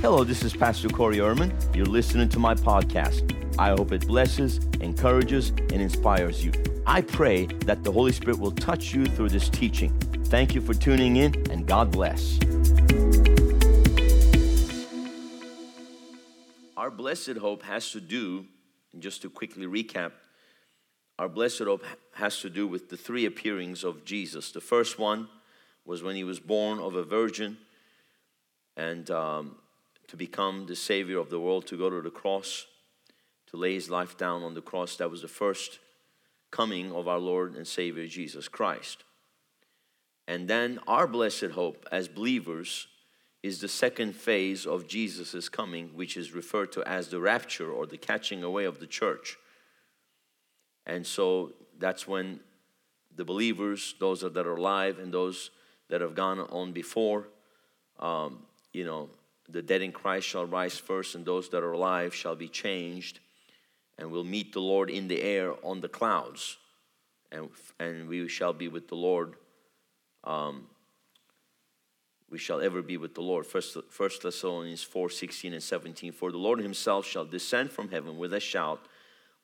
Hello, this is Pastor Corey Ehrman. You're listening to my podcast. I hope it blesses, encourages, and inspires you. I pray that the Holy Spirit will touch you through this teaching. Thank you for tuning in, and God bless. Our blessed hope has to do, just to quickly recap, our blessed hope has to do with the three appearings of Jesus. The first one was when he was born of a virgin and um, to become the Savior of the world, to go to the cross, to lay his life down on the cross. That was the first coming of our Lord and Savior Jesus Christ. And then our blessed hope as believers is the second phase of Jesus' coming, which is referred to as the rapture or the catching away of the church. And so that's when the believers, those that are alive and those that have gone on before, um, you know, the dead in Christ shall rise first, and those that are alive shall be changed, and we'll meet the Lord in the air on the clouds, and, and we shall be with the Lord. Um, we shall ever be with the Lord. First, First Thessalonians 4 16 and 17. For the Lord himself shall descend from heaven with a shout,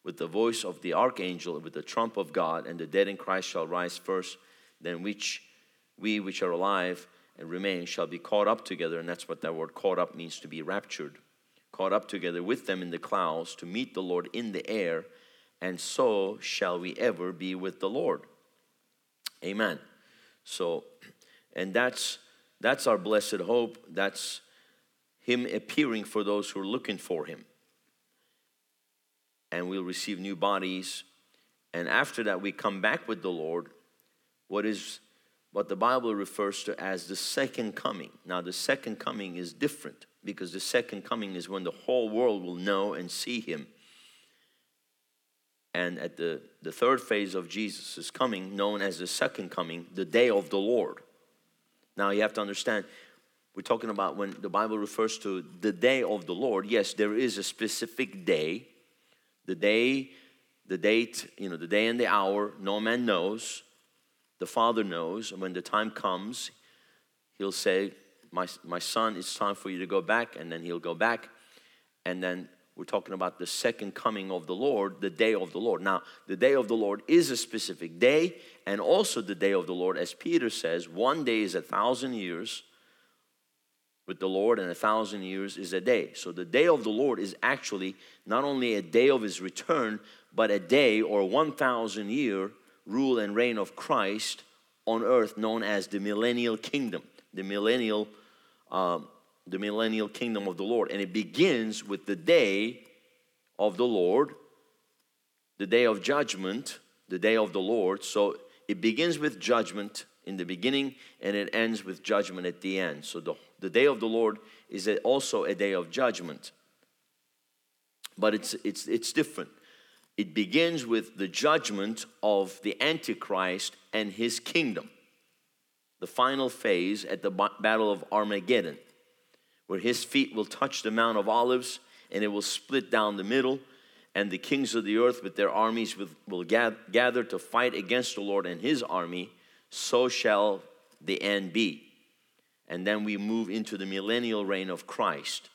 with the voice of the archangel, with the trump of God, and the dead in Christ shall rise first. Then which we which are alive and remain shall be caught up together, and that's what that word caught up means to be raptured. Caught up together with them in the clouds to meet the Lord in the air, and so shall we ever be with the Lord. Amen. So, and that's that's our blessed hope. That's Him appearing for those who are looking for Him. And we'll receive new bodies. And after that, we come back with the Lord. What is what the Bible refers to as the second coming. Now, the second coming is different because the second coming is when the whole world will know and see him. And at the, the third phase of Jesus' coming, known as the second coming, the day of the Lord. Now, you have to understand, we're talking about when the Bible refers to the day of the Lord. Yes, there is a specific day. The day, the date, you know, the day and the hour, no man knows the Father knows, and when the time comes, He'll say, my, my son, it's time for you to go back, and then He'll go back. And then we're talking about the second coming of the Lord, the day of the Lord. Now, the day of the Lord is a specific day, and also the day of the Lord, as Peter says, one day is a thousand years with the Lord, and a thousand years is a day. So the day of the Lord is actually not only a day of his return, but a day or 1,000 year rule and reign of Christ on earth, known as the millennial kingdom, the millennial, um, the millennial kingdom of the Lord, and it begins with the day of the Lord, the day of judgment, the day of the Lord. So it begins with judgment in the beginning, and it ends with judgment at the end. So the, the day of the Lord is also a day of judgment, but it's it's it's different. It begins with the judgment of the Antichrist and his kingdom. The final phase at the Battle of Armageddon, where his feet will touch the Mount of Olives and it will split down the middle, and the kings of the earth with their armies will gather to fight against the Lord and his army. So shall the end be. And then we move into the millennial reign of Christ.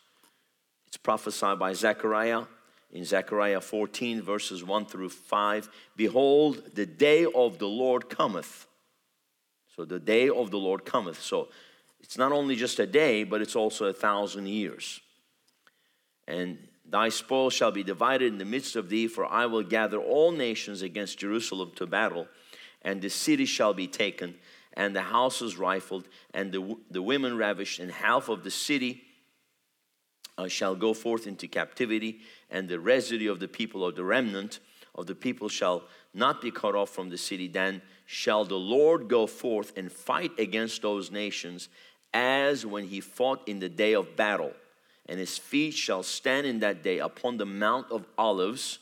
It's prophesied by Zechariah in Zechariah 14, verses 1 through 5 Behold, the day of the Lord cometh. So the day of the Lord cometh. So it's not only just a day, but it's also a thousand years. And thy spoil shall be divided in the midst of thee, for I will gather all nations against Jerusalem to battle, and the city shall be taken, and the houses rifled, and the, the women ravished, and half of the city uh, shall go forth into captivity, and the residue of the people or the remnant of the people shall not be cut off from the city. Then shall the Lord go forth and fight against those nations as when he fought in the day of battle. And his feet shall stand in that day upon the Mount of Olives,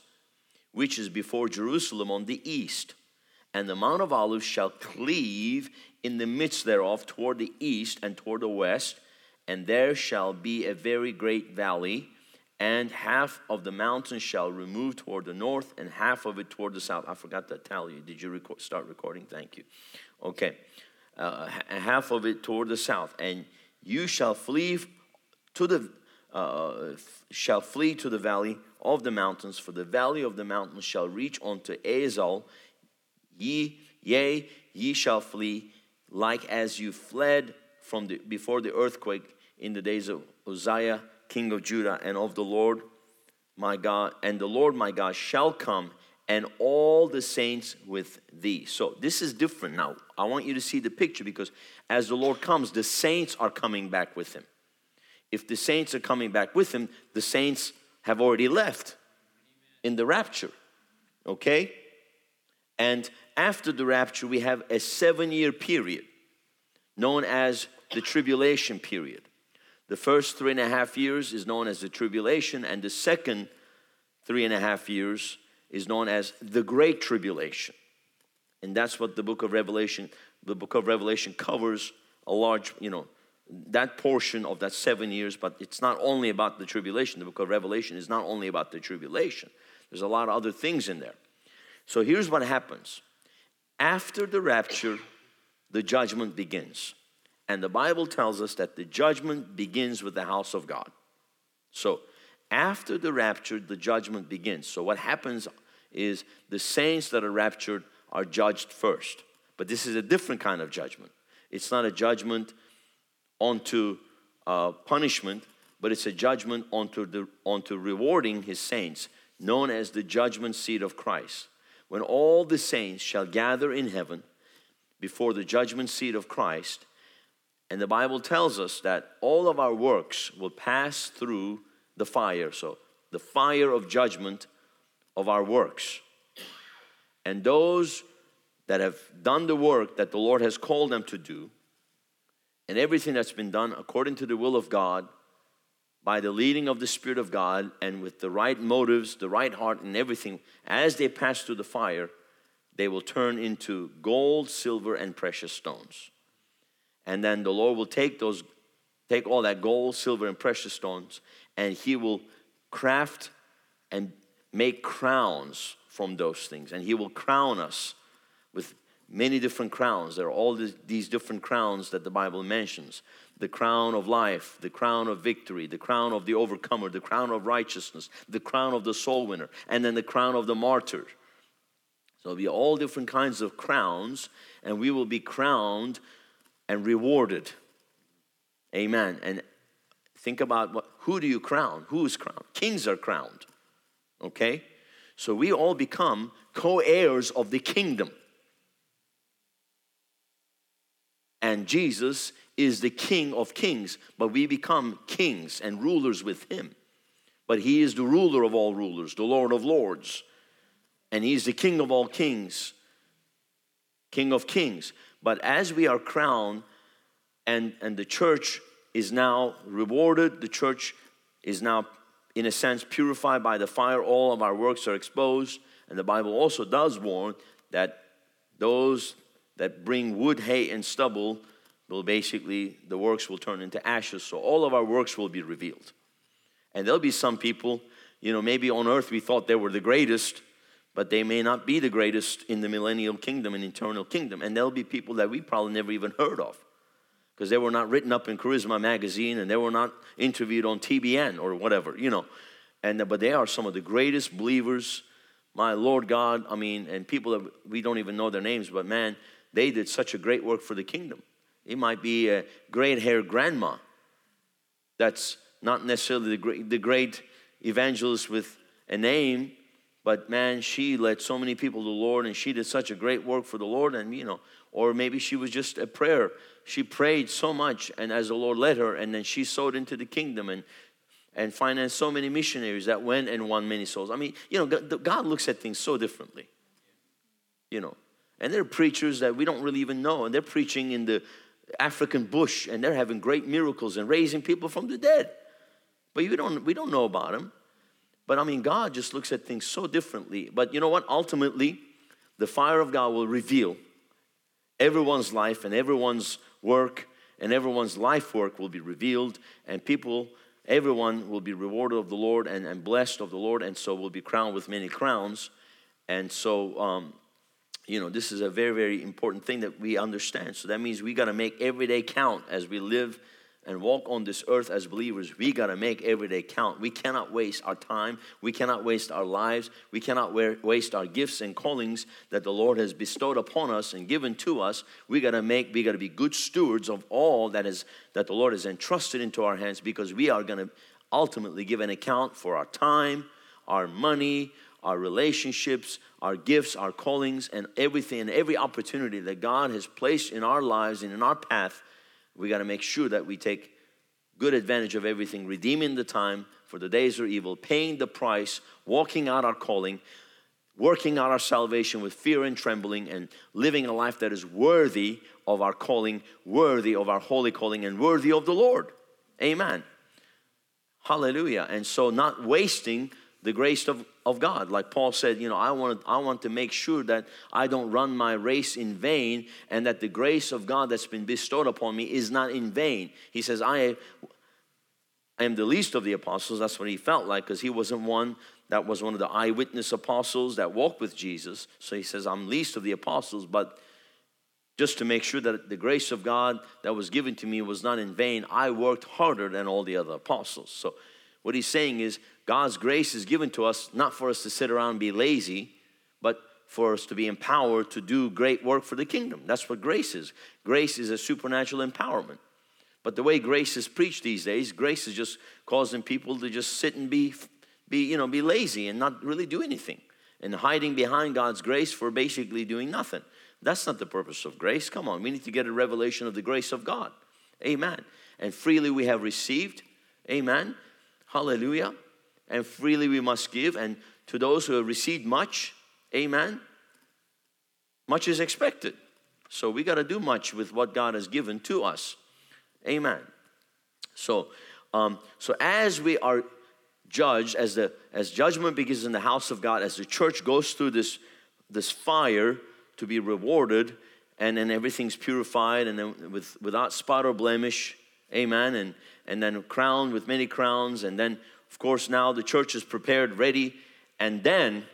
which is before Jerusalem on the east. And the Mount of Olives shall cleave in the midst thereof toward the east and toward the west and there shall be a very great valley, and half of the mountain shall remove toward the north, and half of it toward the south. I forgot to tell you. Did you record, start recording? Thank you. Okay. Uh, half of it toward the south, and you shall flee to the uh, shall flee to the valley of the mountains, for the valley of the mountains shall reach unto Azal. Ye, yea, ye shall flee, like as you fled from the, before the earthquake in the days of Uzziah, king of Judah, and of the Lord my God, and the Lord my God shall come, and all the saints with thee. So this is different now. I want you to see the picture because as the Lord comes, the saints are coming back with him. If the saints are coming back with him, the saints have already left in the rapture. Okay? And after the rapture, we have a seven year period known as the tribulation period. The first three and a half years is known as the tribulation, and the second three and a half years is known as the great tribulation. And that's what the book of Revelation, the book of Revelation covers a large, you know, that portion of that seven years, but it's not only about the tribulation. The book of Revelation is not only about the tribulation, there's a lot of other things in there. So here's what happens after the rapture, the judgment begins. And the Bible tells us that the judgment begins with the house of God. So, after the rapture, the judgment begins. So, what happens is the saints that are raptured are judged first. But this is a different kind of judgment. It's not a judgment onto uh, punishment, but it's a judgment onto, the, onto rewarding his saints, known as the judgment seat of Christ. When all the saints shall gather in heaven before the judgment seat of Christ, and the Bible tells us that all of our works will pass through the fire. So, the fire of judgment of our works. And those that have done the work that the Lord has called them to do, and everything that's been done according to the will of God, by the leading of the Spirit of God, and with the right motives, the right heart, and everything, as they pass through the fire, they will turn into gold, silver, and precious stones. And then the Lord will take those, take all that gold, silver, and precious stones, and He will craft and make crowns from those things. And He will crown us with many different crowns. There are all these different crowns that the Bible mentions the crown of life, the crown of victory, the crown of the overcomer, the crown of righteousness, the crown of the soul winner, and then the crown of the martyr. So there'll be all different kinds of crowns, and we will be crowned and rewarded. Amen. And think about what, who do you crown? Who is crowned? Kings are crowned. Okay? So we all become co heirs of the kingdom. And Jesus is the King of kings, but we become kings and rulers with him. But he is the ruler of all rulers, the Lord of lords. And he's the King of all kings, King of kings. But as we are crowned and, and the church is now rewarded, the church is now, in a sense, purified by the fire, all of our works are exposed. And the Bible also does warn that those that bring wood, hay, and stubble will basically, the works will turn into ashes. So all of our works will be revealed. And there'll be some people, you know, maybe on earth we thought they were the greatest, but they may not be the greatest in the millennial kingdom and eternal kingdom. And there'll be people that we probably never even heard of because they were not written up in Charisma magazine and they were not interviewed on TBN or whatever, you know. And but they are some of the greatest believers. My Lord God, I mean, and people that we don't even know their names, but man, they did such a great work for the kingdom. It might be a great hair grandma that's not necessarily the great, the great evangelist with a name, but man, she led so many people to the Lord and she did such a great work for the Lord. And, you know, or maybe she was just a prayer. She prayed so much and as the Lord led her, and then she sowed into the kingdom and and financed so many missionaries that went and won many souls. I mean, you know, God looks at things so differently. You know, and there are preachers that we don't really even know, and they're preaching in the African bush, and they're having great miracles and raising people from the dead. But we don't, we don't know about them. But I mean, God just looks at things so differently. But you know what? Ultimately, the fire of God will reveal everyone's life and everyone's work and everyone's life work will be revealed, and people, everyone will be rewarded of the Lord and, and blessed of the Lord, and so will be crowned with many crowns. And so, um, you know, this is a very, very important thing that we understand. So that means we got to make every day count as we live and walk on this earth as believers, we got to make every day count. We cannot waste our time. We cannot waste our lives. We cannot waste our gifts and callings that the Lord has bestowed upon us and given to us. We got to make, we got to be good stewards of all that is that the Lord has entrusted into our hands because we are going to ultimately give an account for our time, our money, our relationships, our gifts, our callings, and everything and every opportunity that God has placed in our lives and in our path we got to make sure that we take good advantage of everything, redeeming the time for the days are evil, paying the price, walking out our calling, working out our salvation with fear and trembling, and living a life that is worthy of our calling, worthy of our holy calling, and worthy of the Lord. Amen. Hallelujah. And so, not wasting the grace of, of God. Like Paul said, you know, I want, I want to make sure that I don't run my race in vain and that the grace of God that's been bestowed upon me is not in vain. He says, I, I am the least of the apostles. That's what he felt like because he wasn't one that was one of the eyewitness apostles that walked with Jesus. So he says, I'm least of the apostles, but just to make sure that the grace of God that was given to me was not in vain, I worked harder than all the other apostles. So what he's saying is, God's grace is given to us not for us to sit around and be lazy, but for us to be empowered to do great work for the kingdom. That's what grace is. Grace is a supernatural empowerment. But the way grace is preached these days, grace is just causing people to just sit and be, be, you know, be lazy and not really do anything. And hiding behind God's grace for basically doing nothing. That's not the purpose of grace. Come on, we need to get a revelation of the grace of God. Amen. And freely we have received. Amen. Hallelujah and freely we must give. And to those who have received much, amen, much is expected. So we got to do much with what God has given to us. Amen. So, um, so as we are judged, as the as judgment begins in the house of God, as the church goes through this this fire to be rewarded, and then everything's purified, and then with without spot or blemish, amen, and and then crowned with many crowns, and then of course, now the church is prepared, ready, and then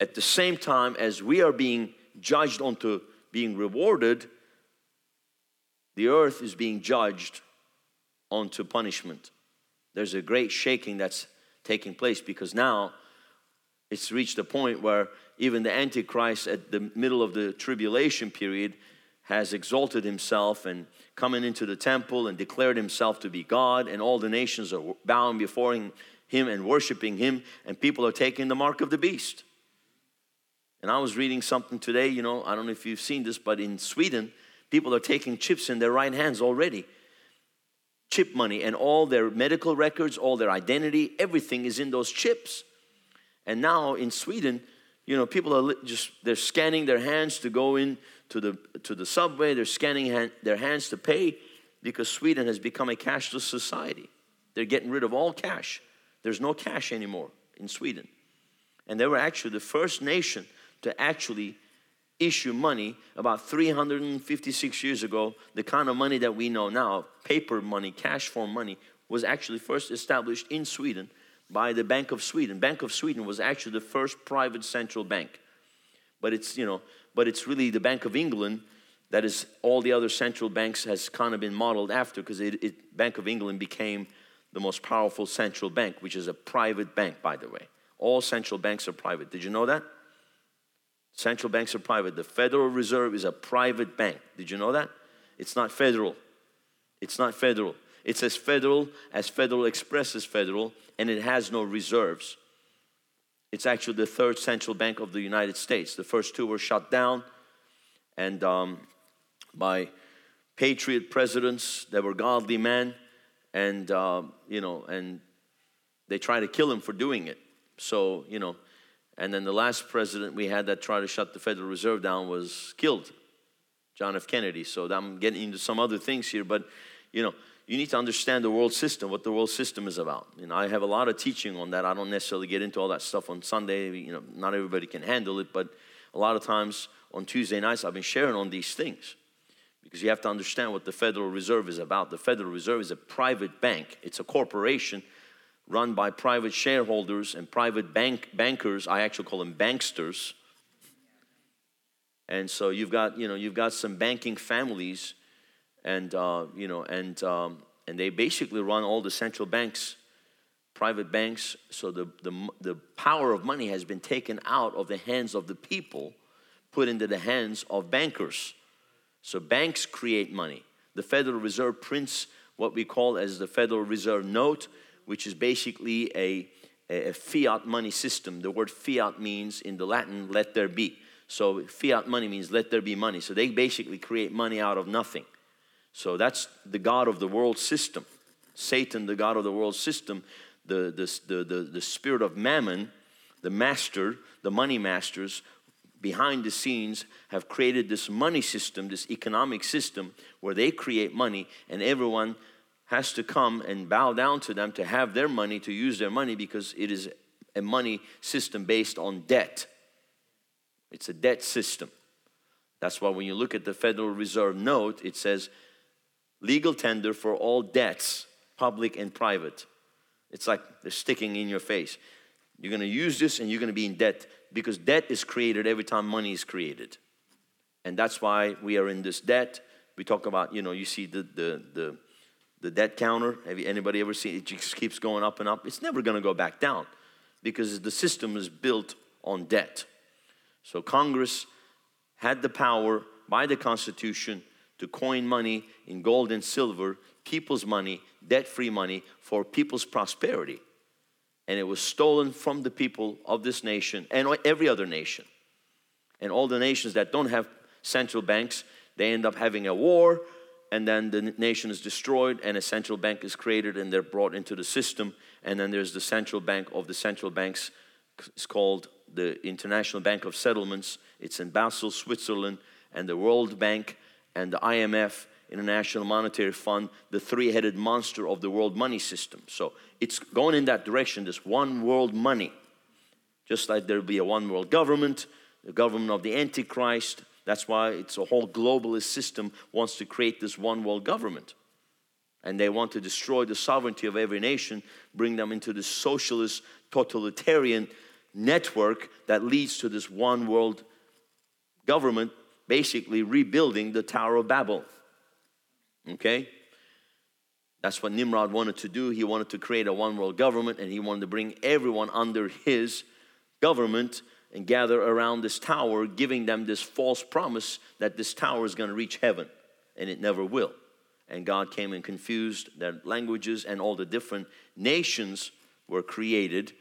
at the same time as we are being judged onto being rewarded, the earth is being judged onto punishment. There's a great shaking that's taking place because now it's reached a point where even the Antichrist at the middle of the tribulation period has exalted himself and coming into the temple and declared himself to be God, and all the nations are bowing before him, and worshiping him, and people are taking the mark of the beast. And I was reading something today, you know, I don't know if you've seen this, but in Sweden, people are taking chips in their right hands already. Chip money, and all their medical records, all their identity, everything is in those chips. And now in Sweden, you know, people are just, they're scanning their hands to go in to the, to the subway, they're scanning hand, their hands to pay because Sweden has become a cashless society. They're getting rid of all cash. There's no cash anymore in Sweden. And they were actually the first nation to actually issue money about 356 years ago. The kind of money that we know now, paper money, cash form money, was actually first established in Sweden by the Bank of Sweden. Bank of Sweden was actually the first private central bank. But it's, you know, but it's really the Bank of England that is all the other central banks has kind of been modeled after because Bank of England became the most powerful central bank, which is a private bank, by the way. All central banks are private. Did you know that? Central banks are private. The Federal Reserve is a private bank. Did you know that? It's not federal. It's not federal. It's as federal as Federal Express is federal, and it has no reserves. It's actually the third central bank of the United States. The first two were shut down, and um, by patriot presidents that were godly men, and uh, you know, and they tried to kill him for doing it. So you know, and then the last president we had that tried to shut the Federal Reserve down was killed, John F. Kennedy. So I'm getting into some other things here, but you know, you need to understand the world system, what the world system is about. You know, I have a lot of teaching on that. I don't necessarily get into all that stuff on Sunday. You know, not everybody can handle it, but a lot of times on Tuesday nights, I've been sharing on these things because you have to understand what the Federal Reserve is about. The Federal Reserve is a private bank. It's a corporation run by private shareholders and private bank bankers. I actually call them banksters. And so you've got, you know, you've got some banking families and uh, you know, and um, and they basically run all the central banks, private banks. So the, the the power of money has been taken out of the hands of the people, put into the hands of bankers. So banks create money. The Federal Reserve prints what we call as the Federal Reserve note, which is basically a, a fiat money system. The word fiat means in the Latin, let there be. So fiat money means let there be money. So they basically create money out of nothing. So that's the God of the world system. Satan, the God of the world system, the, the, the, the, the spirit of mammon, the master, the money masters, behind the scenes have created this money system, this economic system where they create money and everyone has to come and bow down to them to have their money, to use their money because it is a money system based on debt. It's a debt system. That's why when you look at the Federal Reserve note, it says legal tender for all debts, public and private. It's like they're sticking in your face. You're going to use this and you're going to be in debt because debt is created every time money is created. And that's why we are in this debt. We talk about, you know, you see the, the, the, the debt counter. Have anybody ever seen it? just keeps going up and up. It's never going to go back down because the system is built on debt. So Congress had the power by the Constitution to coin money in gold and silver, people's money, debt free money for people's prosperity and it was stolen from the people of this nation and every other nation. And all the nations that don't have central banks, they end up having a war, and then the nation is destroyed, and a central bank is created, and they're brought into the system. And then there's the central bank of the central banks. It's called the International Bank of Settlements. It's in Basel, Switzerland, and the World Bank and the IMF International Monetary Fund, the three headed monster of the world money system. So it's going in that direction, this one world money. Just like there'll be a one world government, the government of the Antichrist. That's why it's a whole globalist system wants to create this one world government. And they want to destroy the sovereignty of every nation, bring them into this socialist, totalitarian network that leads to this one world government, basically rebuilding the Tower of Babel. Okay? That's what Nimrod wanted to do. He wanted to create a one world government and he wanted to bring everyone under his government and gather around this tower, giving them this false promise that this tower is going to reach heaven, and it never will. And God came and confused their languages, and all the different nations were created.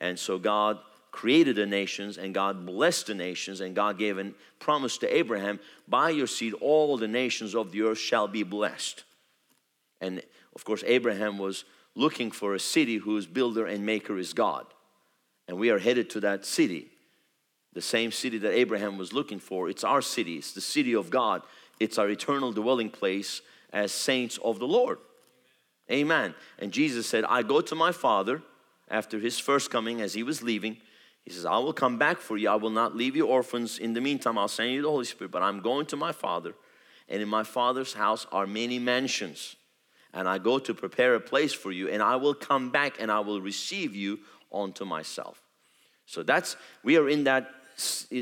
And so God created the nations, and God blessed the nations, and God gave a promise to Abraham by your seed, all the nations of the earth shall be blessed. And of course, Abraham was looking for a city whose builder and maker is God. And we are headed to that city, the same city that Abraham was looking for. It's our city, it's the city of God, it's our eternal dwelling place as saints of the Lord. Amen. And Jesus said, I go to my Father after his first coming as he was leaving. He says, I will come back for you. I will not leave you orphans. In the meantime, I'll send you the Holy Spirit, but I'm going to my Father. And in my Father's house are many mansions and I go to prepare a place for you, and I will come back and I will receive you unto myself. So that's we are in that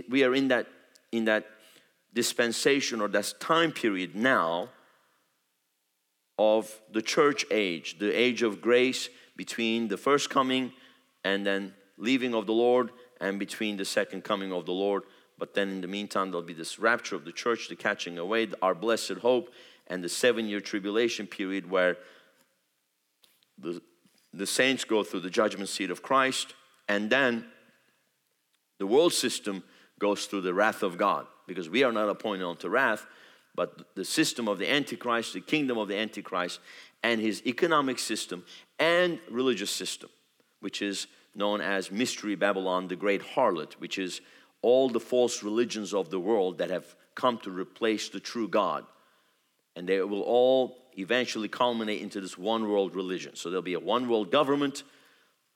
we are in that in that dispensation or that time period now of the church age, the age of grace between the first coming and then leaving of the Lord and between the second coming of the Lord. But then in the meantime, there'll be this rapture of the church, the catching away, our blessed hope, and the seven year tribulation period where the, the saints go through the judgment seat of Christ, and then the world system goes through the wrath of God because we are not appointed unto wrath, but the system of the Antichrist, the kingdom of the Antichrist, and his economic system and religious system, which is known as Mystery Babylon, the great harlot, which is all the false religions of the world that have come to replace the true God and they will all eventually culminate into this one world religion. So there'll be a one world government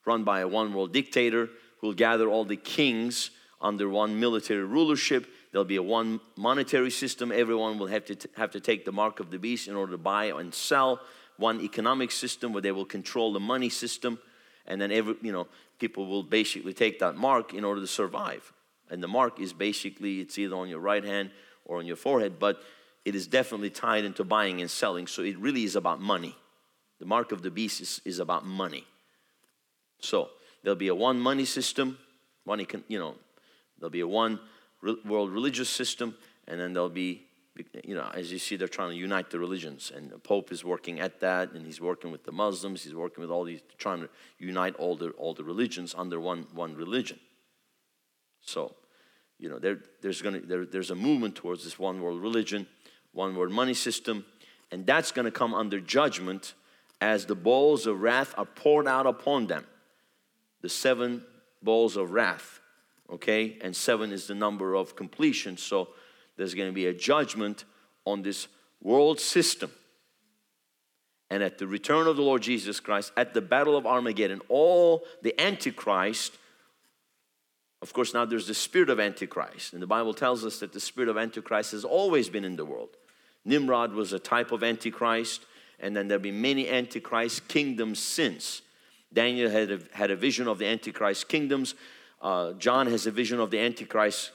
run by a one world dictator who will gather all the kings under one military rulership. There'll be a one monetary system. Everyone will have to t- have to take the mark of the beast in order to buy and sell. One economic system where they will control the money system, and then every you know people will basically take that mark in order to survive. And the mark is basically it's either on your right hand or on your forehead, but it is definitely tied into buying and selling. So it really is about money. The mark of the beast is, is about money. So there'll be a one money system, money can, you know, there'll be a one world religious system, and then there'll be, you know, as you see, they're trying to unite the religions, and the Pope is working at that, and he's working with the Muslims, he's working with all these, trying to unite all the all the religions under one one religion. So, you know, there, there's gonna there, there's a movement towards this one world religion, one world money system, and that's to come under judgment as the bowls of wrath are poured out upon them. The seven bowls of wrath, okay? And seven is the number of completion. So there's going to be a judgment on this world system. And at the return of the Lord Jesus Christ, at the battle of Armageddon, all the Antichrist, of course, now there's the spirit of Antichrist. And the Bible tells us that the spirit of Antichrist has always been in the world. Nimrod was a type of Antichrist and then there'll be many Antichrist kingdoms since. Daniel had a, had a vision of the Antichrist kingdoms. Uh, John has a vision of the Antichrist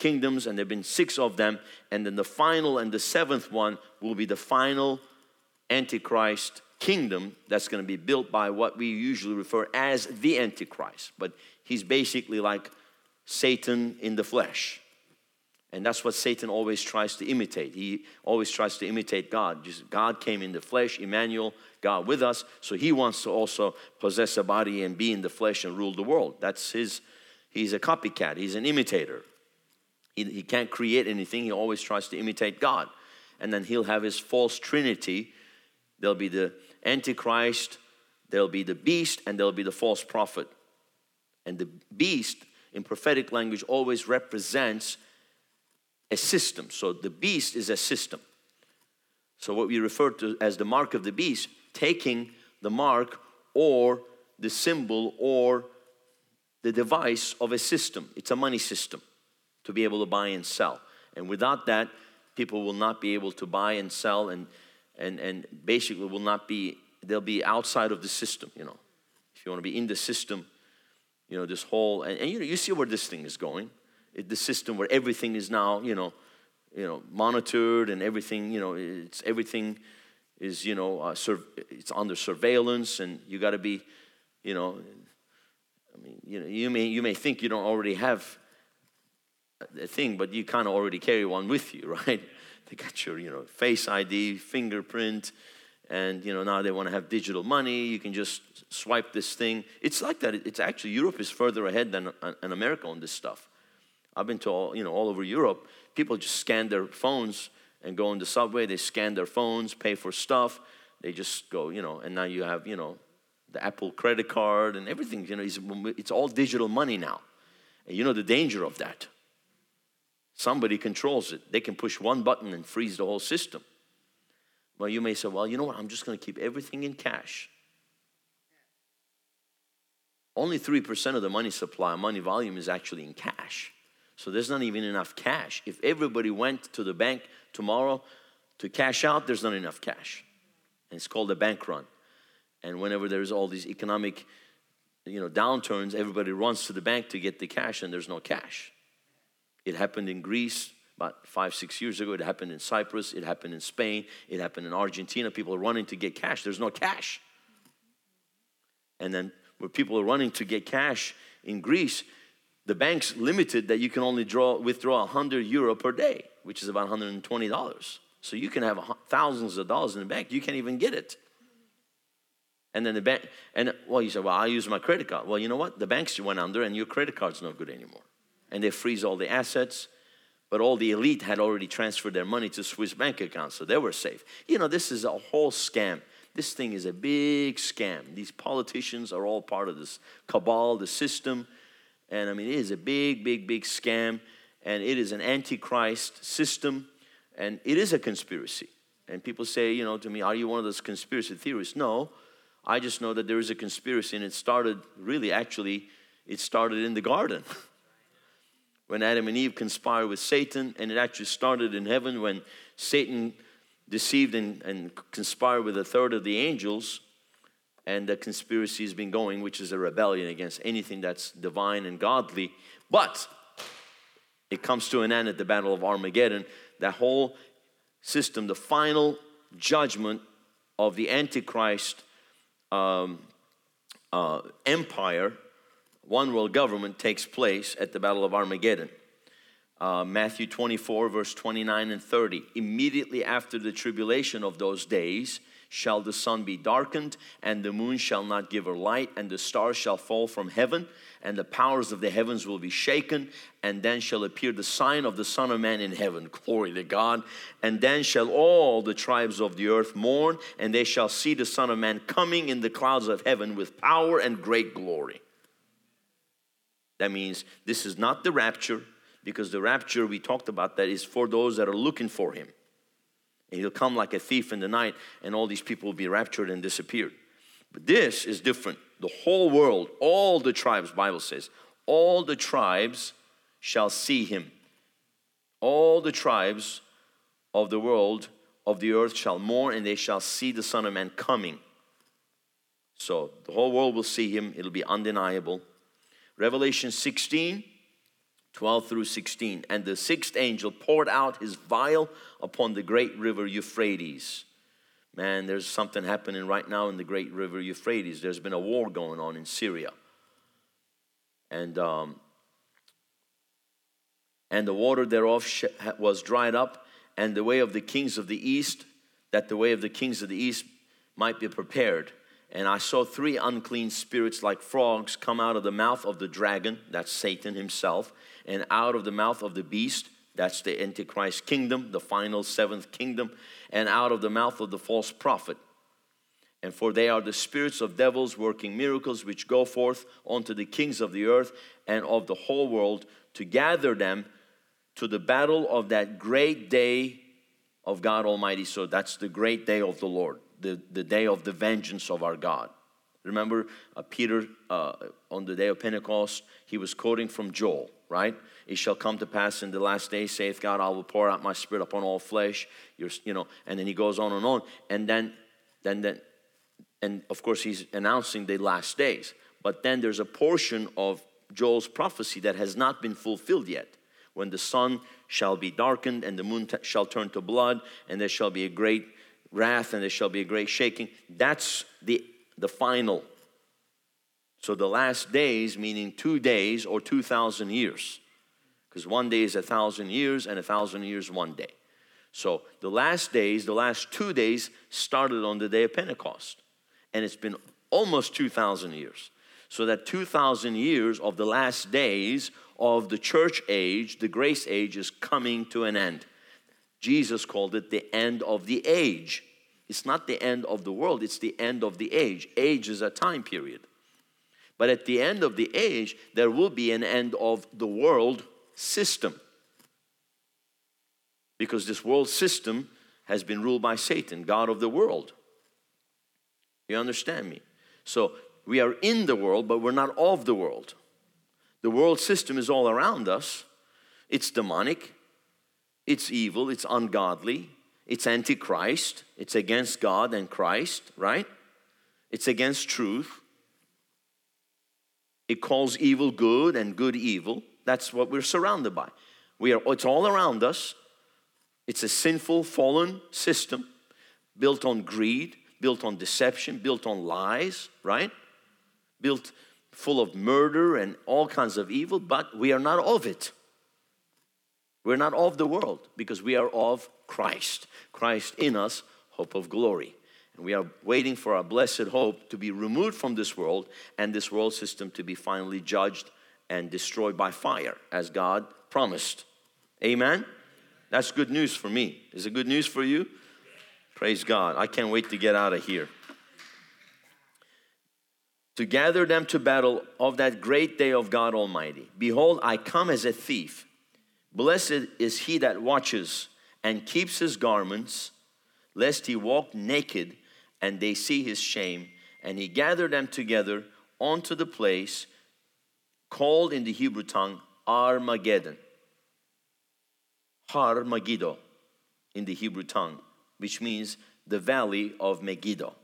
kingdoms, and there have been six of them. And then the final and the seventh one will be the final Antichrist kingdom that's going to be built by what we usually refer as the Antichrist. But he's basically like Satan in the flesh. And that's what Satan always tries to imitate. He always tries to imitate God. Just God came in the flesh, Emmanuel, God with us. So he wants to also possess a body and be in the flesh and rule the world. That's his, he's a copycat, he's an imitator. He, he can't create anything, he always tries to imitate God. And then he'll have his false trinity. There'll be the Antichrist, there'll be the beast, and there'll be the false prophet. And the beast, in prophetic language, always represents a system. So the beast is a system. So what we refer to as the mark of the beast, taking the mark or the symbol or the device of a system. It's a money system to be able to buy and sell. And without that, people will not be able to buy and sell and and and basically will not be they'll be outside of the system, you know. If you want to be in the system, you know, this whole and, and you know you see where this thing is going It, the system where everything is now, you know, you know, monitored and everything, you know, it's everything is, you know, uh, sur- it's under surveillance, and you got to be, you know, I mean, you know, you may you may think you don't already have a thing, but you kind of already carry one with you, right? They got your, you know, face ID, fingerprint, and you know now they want to have digital money. You can just swipe this thing. It's like that. It's actually Europe is further ahead than, America on this stuff. I've been to all, you know, all over Europe. People just scan their phones and go on the subway. They scan their phones, pay for stuff. They just go, you know, and now you have, you know, the Apple credit card and everything. You know, it's, it's all digital money now. And you know the danger of that. Somebody controls it. They can push one button and freeze the whole system. Well, you may say, well, you know what? I'm just going to keep everything in cash. Only 3% of the money supply, money volume is actually in cash. So there's not even enough cash. If everybody went to the bank tomorrow to cash out, there's not enough cash. And it's called a bank run. And whenever there's all these economic you know, downturns, everybody runs to the bank to get the cash and there's no cash. It happened in Greece about five, six years ago. It happened in Cyprus. It happened in Spain. It happened in Argentina. People are running to get cash. There's no cash. And then where people are running to get cash in Greece, the bank's limited that you can only draw withdraw 100 euro per day, which is about 120 dollars. So you can have thousands of dollars in the bank, you can't even get it. And then the bank, and well, you say, well, I use my credit card. Well, you know what? The banks went under, and your credit card's not good anymore. And they freeze all the assets. But all the elite had already transferred their money to Swiss bank accounts, so they were safe. You know, this is a whole scam. This thing is a big scam. These politicians are all part of this cabal, the system. And I mean, it is a big, big, big scam. And it is an antichrist system. And it is a conspiracy. And people say, you know, to me, are you one of those conspiracy theorists? No. I just know that there is a conspiracy. And it started, really, actually, it started in the garden. when Adam and Eve conspired with Satan. And it actually started in heaven when Satan deceived and, and conspired with a third of the angels and the conspiracy has been going, which is a rebellion against anything that's divine and godly. But it comes to an end at the Battle of Armageddon. That whole system, the final judgment of the Antichrist um, uh, empire, one world government, takes place at the Battle of Armageddon. Uh, Matthew 24, verse 29 and 30. Immediately after the tribulation of those days, shall the sun be darkened, and the moon shall not give her light, and the stars shall fall from heaven, and the powers of the heavens will be shaken, and then shall appear the sign of the Son of Man in heaven. Glory to God. And then shall all the tribes of the earth mourn, and they shall see the Son of Man coming in the clouds of heaven with power and great glory. That means this is not the rapture because the rapture we talked about that is for those that are looking for him. And he'll come like a thief in the night, and all these people will be raptured and disappeared. But this is different. The whole world, all the tribes, Bible says, all the tribes shall see him. All the tribes of the world of the earth shall mourn, and they shall see the Son of Man coming. So the whole world will see him, it'll be undeniable. Revelation 16 12 through 16. And the sixth angel poured out his vial upon the great river Euphrates. Man, there's something happening right now in the great river Euphrates. There's been a war going on in Syria. And, um, and the water thereof was dried up, and the way of the kings of the east, that the way of the kings of the east might be prepared. And I saw three unclean spirits like frogs come out of the mouth of the dragon, that's Satan himself, and out of the mouth of the beast, that's the Antichrist kingdom, the final seventh kingdom, and out of the mouth of the false prophet. And for they are the spirits of devils working miracles which go forth unto the kings of the earth and of the whole world to gather them to the battle of that great day of God Almighty. So that's the great day of the Lord, the, the day of the vengeance of our God. Remember, uh, Peter uh, on the day of Pentecost, he was quoting from Joel right? It shall come to pass in the last days, saith God, I will pour out my spirit upon all flesh. You're, you know, and then he goes on and on. And then, then, then, and of course, he's announcing the last days. But then there's a portion of Joel's prophecy that has not been fulfilled yet. When the sun shall be darkened and the moon t- shall turn to blood, and there shall be a great wrath and there shall be a great shaking. That's the, the final so the last days, meaning two days or 2,000 years, because one day is a thousand years and a thousand years one day. So the last days, the last two days started on the day of Pentecost. And it's been almost 2,000 years. So that 2,000 years of the last days of the church age, the grace age, is coming to an end. Jesus called it the end of the age. It's not the end of the world, it's the end of the age. Age is a time period. But at the end of the age, there will be an end of the world system. Because this world system has been ruled by Satan, God of the world. You understand me? So we are in the world, but we're not of the world. The world system is all around us. It's demonic, it's evil, it's ungodly, it's antichrist, it's against God and Christ, right? It's against truth. It calls evil good and good evil. That's what we're surrounded by. We are, it's all around us. It's a sinful, fallen system built on greed, built on deception, built on lies, right? Built full of murder and all kinds of evil, but we are not of it. We're not of the world because we are of Christ. Christ in us, hope of glory. And we are waiting for our blessed hope to be removed from this world and this world system to be finally judged and destroyed by fire, as God promised. Amen? That's good news for me. Is it good news for you? Praise God. I can't wait to get out of here. To gather them to battle of that great day of God Almighty. Behold, I come as a thief. Blessed is he that watches and keeps his garments, lest he walk naked and they see his shame. And he gathered them together onto the place called in the Hebrew tongue Armageddon. Har Megiddo in the Hebrew tongue, which means the valley of Megiddo.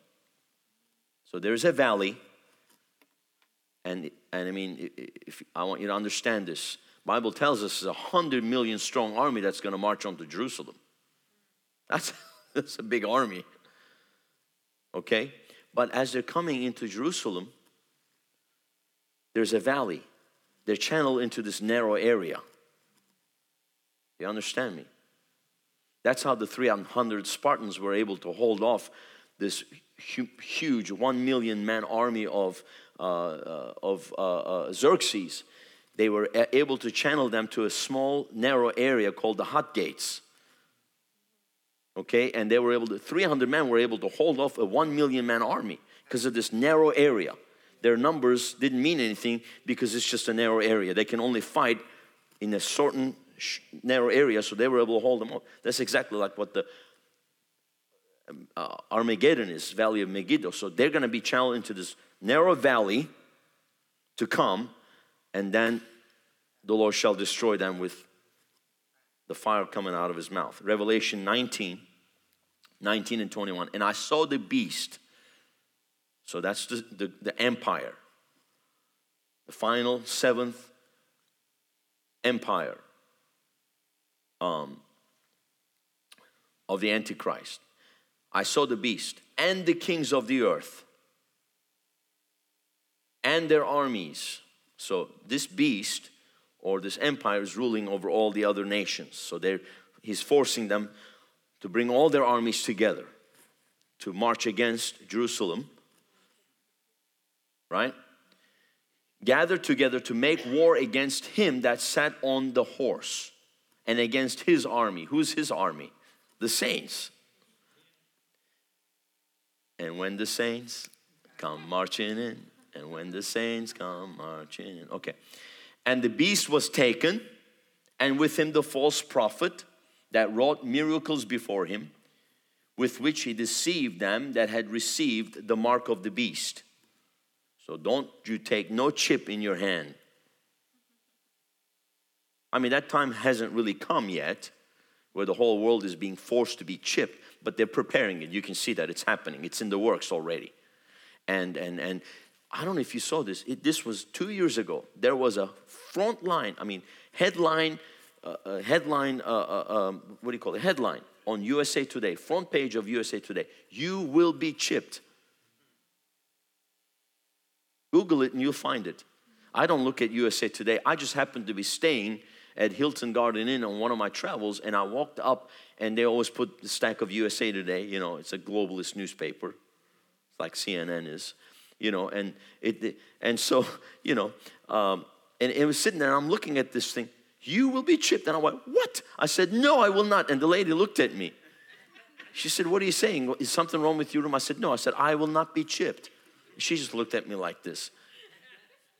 So there's a valley, and, and I mean, if, I want you to understand this. Bible tells us a hundred million strong army that's going to march onto Jerusalem. That's, that's a big army. Okay? But as they're coming into Jerusalem, there's a valley. They're channeled into this narrow area. You understand me? That's how the 300 Spartans were able to hold off this huge one million man army of, uh, uh, of uh, uh, Xerxes. They were able to channel them to a small, narrow area called the Hot Gates. Okay, and they were able to, 300 men were able to hold off a one million man army because of this narrow area. Their numbers didn't mean anything because it's just a narrow area. They can only fight in a certain narrow area, so they were able to hold them up. That's exactly like what the um, uh, Armageddon is, Valley of Megiddo. So they're going to be channeled into this narrow valley to come, and then the Lord shall destroy them with the fire coming out of his mouth. Revelation 19, 19 and 21. And I saw the beast. So that's the, the, the empire, the final seventh empire um, of the Antichrist. I saw the beast and the kings of the earth and their armies. So this beast or this empire is ruling over all the other nations. So he's forcing them to bring all their armies together to march against Jerusalem. Right? Gather together to make war against him that sat on the horse and against his army. Who's his army? The saints. And when the saints come marching in, and when the saints come marching in. Okay. And the beast was taken, and with him the false prophet that wrought miracles before him, with which he deceived them that had received the mark of the beast. So don't you take no chip in your hand I mean, that time hasn't really come yet where the whole world is being forced to be chipped, but they're preparing it. You can see that it's happening, it's in the works already. And, and, and I don't know if you saw this, it, this was two years ago. There was a front line, I mean, headline, uh, uh, headline, uh, uh, um, what do you call it? Headline on USA Today, front page of USA Today. You will be chipped. Google it and you'll find it. I don't look at USA Today. I just happened to be staying at Hilton Garden Inn on one of my travels, and I walked up, and they always put the stack of USA Today. You know, it's a globalist newspaper, like CNN is. You know, and it, and so you know, um, and it was sitting there. I'm looking at this thing. You will be chipped, and I went, "What?" I said, "No, I will not." And the lady looked at me. She said, "What are you saying? Is something wrong with your room?" I said, "No." I said, "I will not be chipped." She just looked at me like this.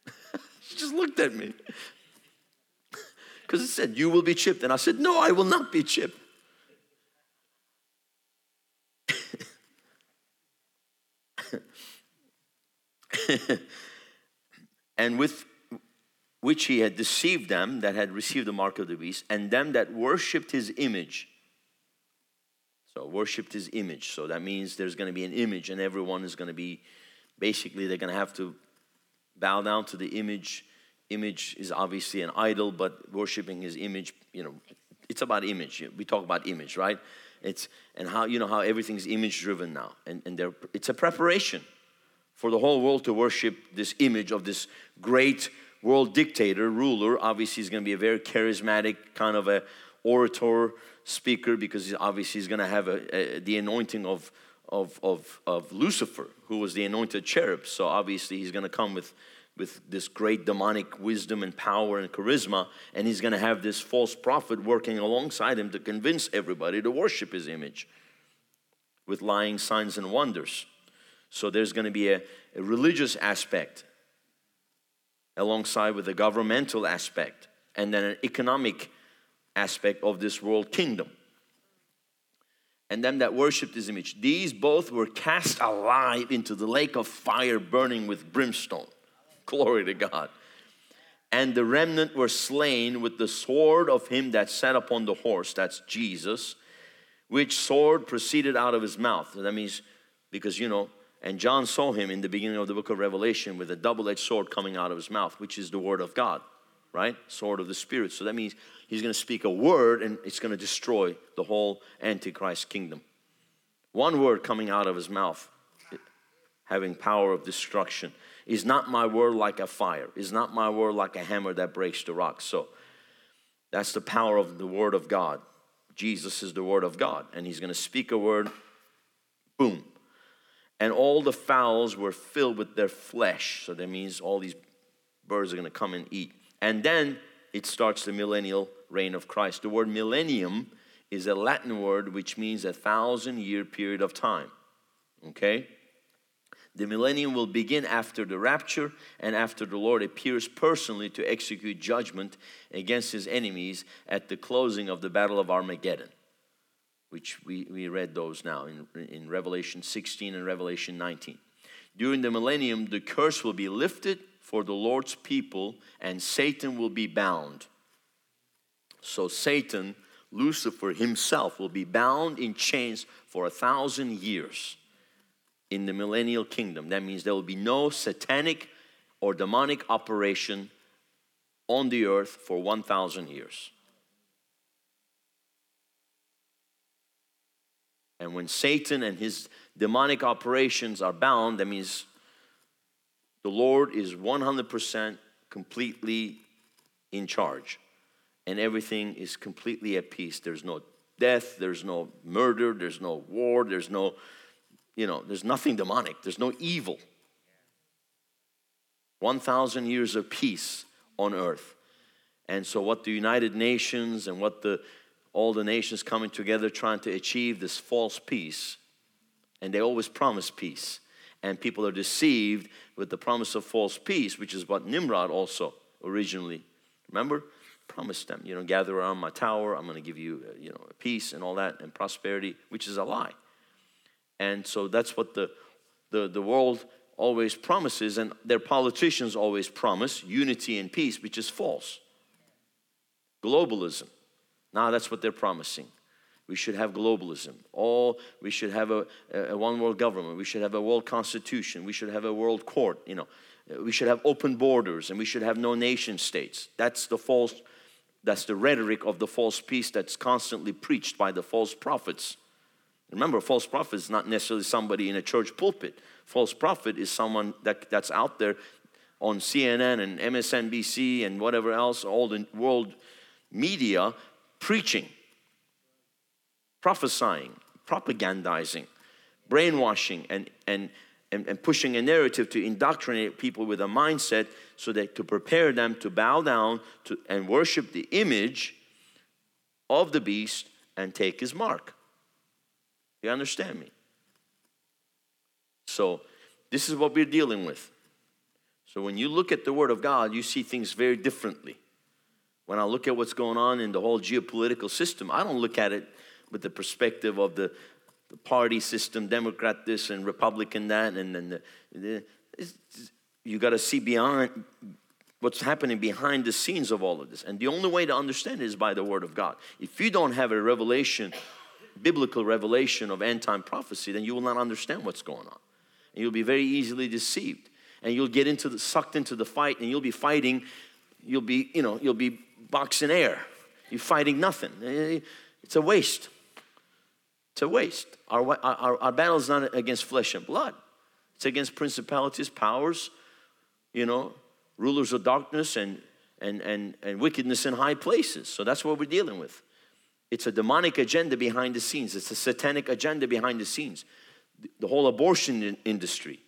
she just looked at me because it said, You will be chipped. And I said, No, I will not be chipped. and with which he had deceived them that had received the mark of the beast, and them that worshipped his image. So, worshipped his image. So, that means there's going to be an image, and everyone is going to be basically, they're going to have to bow down to the image image is obviously an idol, but worshiping his image, you know, it's about image. We talk about image, right? It's and how you know how everything's image driven now, and and there it's a preparation for the whole world to worship this image of this great world dictator, ruler. Obviously, he's going to be a very charismatic kind of a orator, speaker, because obviously he's going to have a, a, the anointing of, of, of, of Lucifer, who was the anointed cherub. So obviously he's going to come with with this great demonic wisdom and power and charisma, and he's going to have this false prophet working alongside him to convince everybody to worship his image with lying signs and wonders. So there's going to be a, a religious aspect alongside with a governmental aspect and then an economic aspect of this world kingdom. And them that worshiped his image, these both were cast alive into the lake of fire burning with brimstone. Glory to God. And the remnant were slain with the sword of him that sat upon the horse, that's Jesus, which sword proceeded out of his mouth. that means, because you know, and John saw him in the beginning of the book of Revelation with a double edged sword coming out of his mouth, which is the word of God, right? Sword of the Spirit. So that means he's going to speak a word and it's going to destroy the whole Antichrist kingdom. One word coming out of his mouth, having power of destruction. Is not my word like a fire? Is not my word like a hammer that breaks the rock? So that's the power of the word of God. Jesus is the word of God, and he's going to speak a word, boom. And all the fowls were filled with their flesh. So that means all these birds are going to come and eat. And then it starts the millennial reign of Christ. The word millennium is a Latin word which means a thousand year period of time. Okay? The millennium will begin after the rapture and after the Lord appears personally to execute judgment against his enemies at the closing of the Battle of Armageddon, which we, we read those now in, in Revelation 16 and Revelation 19. During the millennium, the curse will be lifted for the Lord's people and Satan will be bound. So, Satan, Lucifer himself, will be bound in chains for a thousand years in the millennial kingdom. That means there will be no satanic or demonic operation on the earth for 1,000 years. And when Satan and his demonic operations are bound, that means the Lord is 100% completely in charge. And everything is completely at peace. There's no death, there's no murder, there's no war, there's no you know, there's nothing demonic, there's no evil. 1,000 years of peace on earth. And so, what the United Nations and what the all the nations coming together trying to achieve this false peace, and they always promise peace, and people are deceived with the promise of false peace, which is what Nimrod also originally remember promised them. You know, gather around my tower. I'm going to give you, uh, you know, peace and all that and prosperity, which is a lie. And so that's what the, the, the world always promises, and their politicians always promise unity and peace, which is false. Globalism. Now that's what they're promising. We should have globalism. All we should have a, a, one world government. We should have a world constitution. We should have a world court. You know, we should have open borders, and we should have no nation states. That's the false. That's the rhetoric of the false peace that's constantly preached by the false prophets. Remember, false prophet is not necessarily somebody in a church pulpit. False prophet is someone that, that's out there on CNN and MSNBC and whatever else, all the world media preaching, prophesying, propagandizing, brainwashing, and, and, and, and pushing a narrative to indoctrinate people with a mindset so that to prepare them to bow down to, and worship the image of the beast and take his mark. You understand me? So, this is what we're dealing with. So, when you look at the Word of God, you see things very differently. When I look at what's going on in the whole geopolitical system, I don't look at it with the perspective of the, the party system, Democrat this and Republican that, and then the, the you got to see beyond what's happening behind the scenes of all of this. And the only way to understand it is by the Word of God. If you don't have a revelation biblical revelation of end time prophecy, then you will not understand what's going on. And you'll be very easily deceived. And you'll get into the, sucked into the fight and you'll be fighting, you'll be, you know, you'll be boxing air. You're fighting nothing. It's a waste. It's a waste. Our, our, our battle is not against flesh and blood. It's against principalities, powers, you know, rulers of darkness and, and, and, and wickedness in high places. So that's what we're dealing with. It's a demonic agenda behind the scenes. It's a satanic agenda behind the scenes. The whole abortion industry,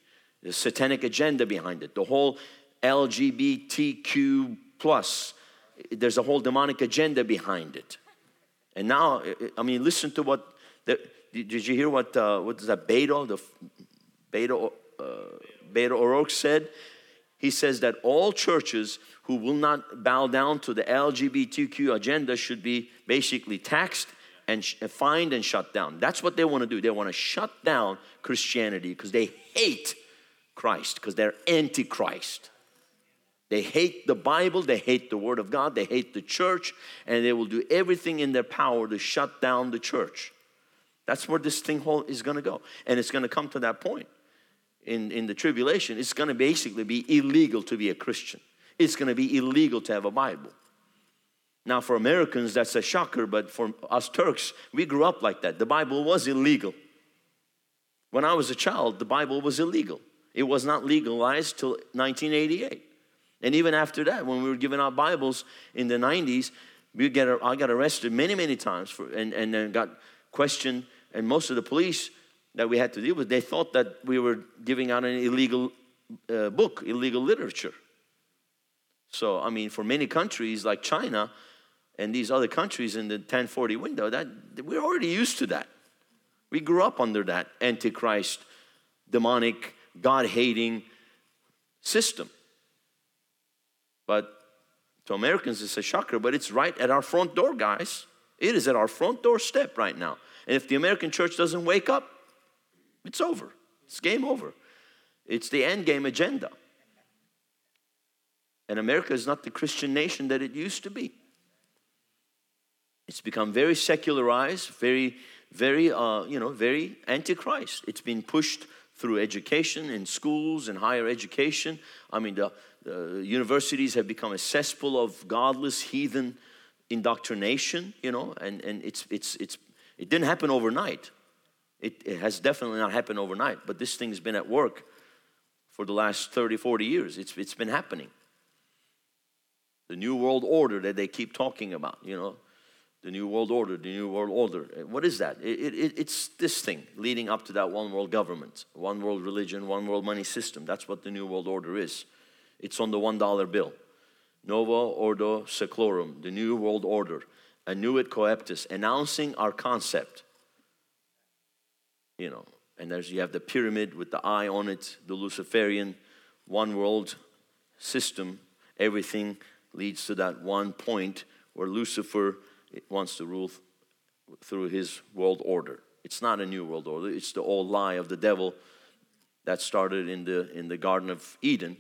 the satanic agenda behind it. The whole LGBTQ plus, there's a whole demonic agenda behind it. And now, I mean, listen to what. The, did you hear what uh, what is that Beto the Beto uh, Beto O'Rourke said? He says that all churches who will not bow down to the LGBTQ agenda should be basically taxed and fined and shut down. That's what they want to do. They want to shut down Christianity because they hate Christ, because they're anti Christ. They hate the Bible, they hate the Word of God, they hate the church, and they will do everything in their power to shut down the church. That's where this thing is going to go. And it's going to come to that point in, in the tribulation. It's going to basically be illegal to be a Christian. it's going to be illegal to have a Bible. Now, for Americans, that's a shocker, but for us Turks, we grew up like that. The Bible was illegal. When I was a child, the Bible was illegal. It was not legalized till 1988. And even after that, when we were giving out Bibles in the 90s, we get, I got arrested many, many times for, and, and then got questioned. And most of the police that we had to deal with, they thought that we were giving out an illegal uh, book, illegal literature. So, I mean, for many countries like China and these other countries in the 1040 window, that we're already used to that. We grew up under that antichrist, demonic, God hating system. But to Americans, it's a shocker, but it's right at our front door, guys. It is at our front doorstep right now. And if the American church doesn't wake up, it's over. It's game over. It's the end game agenda. And America is not the Christian nation that it used to be. It's become very secularized, very, very, uh, you know, very antichrist. It's been pushed through education in schools and higher education. I mean, the, Uh, universities have become a cesspool of godless heathen indoctrination, you know, and, and it's, it's, it's, it didn't happen overnight. It, it has definitely not happened overnight, but this thing's been at work for the last 30, 40 years. It's, it's been happening. The New World Order that they keep talking about, you know, the New World Order, the New World Order. Uh, what is that? It, it, it's this thing leading up to that one world government, one world religion, one world money system. That's what the New World Order is. It's on the $1 bill. Novo Ordo Seclorum, the New World Order, Annuit Coeptis, announcing our concept. You know, and there's you have the pyramid with the eye on it, the Luciferian one world system. Everything leads to that one point where Lucifer wants to rule through his world order. It's not a new world order, it's the old lie of the devil that started in the, in the Garden of Eden.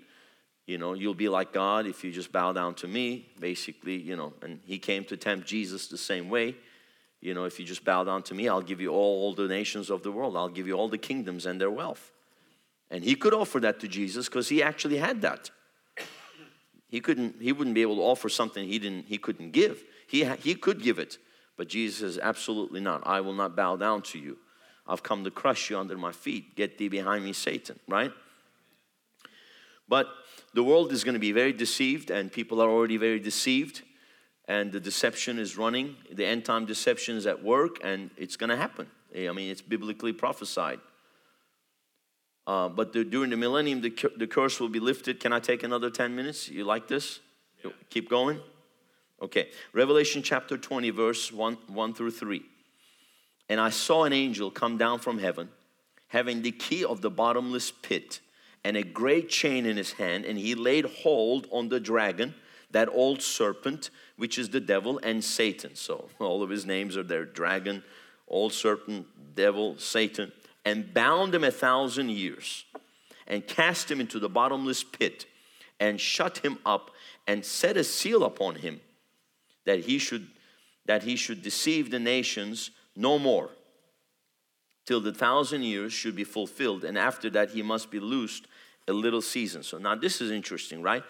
You know, you'll be like God if you just bow down to me, basically, you know. And he came to tempt Jesus the same way. You know, if you just bow down to me, I'll give you all the nations of the world, I'll give you all the kingdoms and their wealth. And he could offer that to Jesus because he actually had that. He couldn't, he wouldn't be able to offer something he didn't, he couldn't give. He, he could give it, but Jesus says, absolutely not. I will not bow down to you. I've come to crush you under my feet. Get thee behind me, Satan, right? But the world is going to be very deceived, and people are already very deceived, and the deception is running. The end time deception is at work, and it's going to happen. I mean, it's biblically prophesied. Uh, but the, during the millennium, the, the curse will be lifted. Can I take another 10 minutes? You like this? Keep going? Okay. Revelation chapter 20, verse 1, 1 through 3. And I saw an angel come down from heaven, having the key of the bottomless pit and a great chain in his hand, and he laid hold on the dragon, that old serpent, which is the devil and Satan. So all of his names are there dragon, old serpent, devil, Satan and bound him a thousand years and cast him into the bottomless pit and shut him up and set a seal upon him that he should that he should deceive the nations no more till the thousand years should be fulfilled and after that he must be loosed a little season so now this is interesting right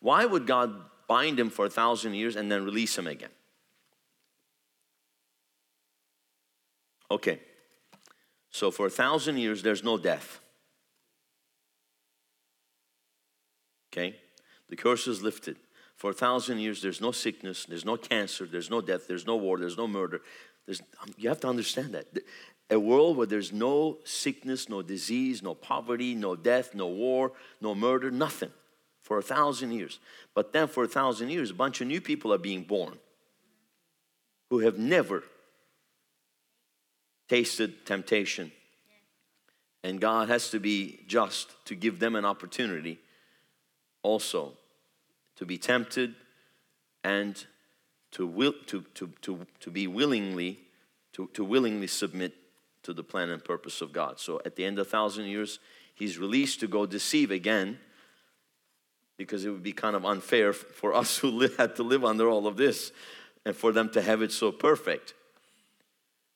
why would god bind him for a thousand years and then release him again okay so for a thousand years, there's no death. Okay? The curse is lifted. For a thousand years, there's no sickness, there's no cancer, there's no death, there's no war, there's no murder. There's, um, you have to understand that. A world where there's no sickness, no disease, no poverty, no death, no war, no murder, nothing for a thousand years. But then for a thousand years, a bunch of new people are being born who have never tasted temptation. And God has to be just to give them an opportunity also to be tempted and to, will, to, to, to, to be willingly to, to willingly submit to the plan and purpose of God. So at the end of a thousand years, he's released to go deceive again because it would be kind of unfair for us who had to live under all of this and for them to have it so perfect.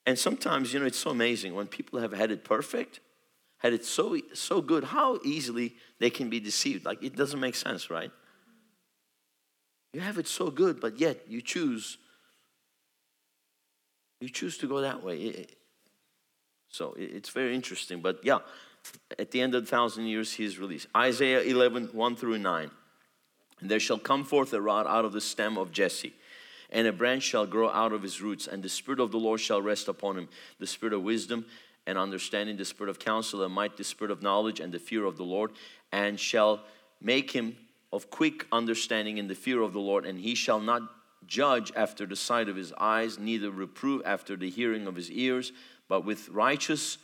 And sometimes, you know, it's so amazing when people have had it perfect, had it so so good, how easily they can be deceived. Like it doesn't make sense, right? You have it so good, but yet you choose. You choose to go that way. So it's very interesting. But yeah, at the end of the thousand years, he is released. Isaiah 11, 1 through 9. And there shall come forth a rod out of the stem of Jesse, and a branch shall grow out of his roots, and the Spirit of the Lord shall rest upon him the Spirit of wisdom and understanding, the Spirit of counsel and might, the Spirit of knowledge and the fear of the Lord, and shall make him of quick understanding in the fear of the Lord, and he shall not judge after the sight of his eyes, neither reprove after the hearing of his ears, but with righteous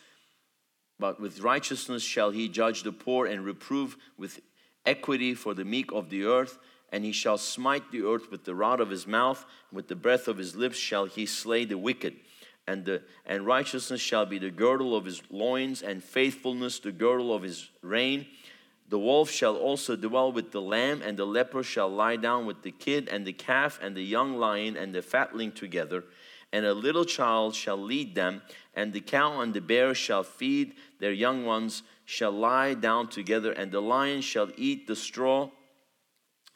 but with righteousness shall he judge the poor and reprove with equity for the meek of the earth. And he shall smite the earth with the rod of his mouth, and with the breath of his lips shall he slay the wicked. And, the, and righteousness shall be the girdle of his loins, and faithfulness the girdle of his reign. The wolf shall also dwell with the lamb, and the leper shall lie down with the kid, and the calf, and the young lion, and the fatling together and a little child shall lead them, and the cow and the bear shall feed their young ones, shall lie down together, and the lion shall eat the straw,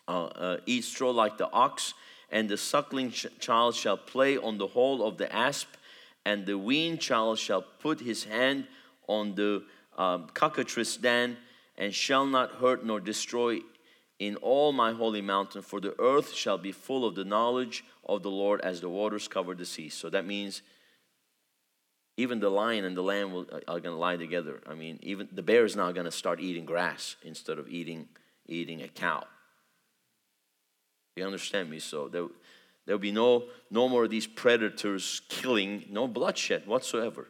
uh, uh, eat straw like the ox, and the suckling ch- child shall play on the hole of the asp, and the weaned child shall put his hand on the um, cockatrice den, and shall not hurt nor destroy in all my holy mountain, for the earth shall be full of the knowledge of the Lord as the waters cover the sea. So that means even the lion and the lamb will, uh, are going to lie together. I mean, even the bear is now going to start eating grass instead of eating eating a cow. You understand me? So there there'll be no no more of these predators killing, no bloodshed whatsoever.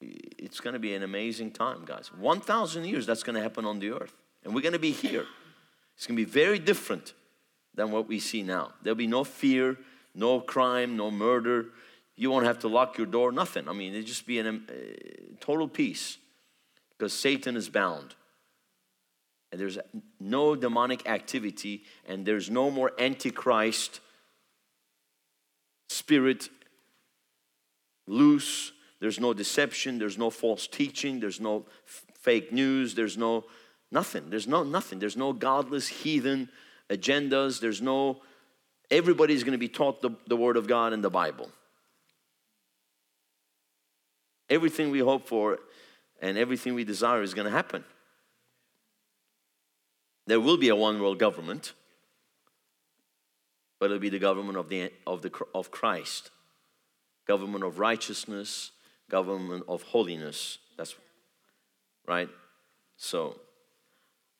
It's going to be an amazing time, guys. 1,000 years that's going to happen on the earth. And we're going to be here. It's going to be very different than what we see now. There'll be no fear, no crime, no murder. You won't have to lock your door, nothing. I mean, it'll just be a uh, total peace because Satan is bound. And there's no demonic activity, and there's no more antichrist spirit loose. There's no deception, there's no false teaching, there's no f- fake news, there's no nothing. There's no nothing. There's no godless heathen agendas. There's no, everybody's going to be taught the, the Word of God and the Bible. Everything we hope for and everything we desire is going to happen. There will be a one world government, but it'll be the government of, the, of, the, of Christ, government of righteousness, government of holiness. That's right. So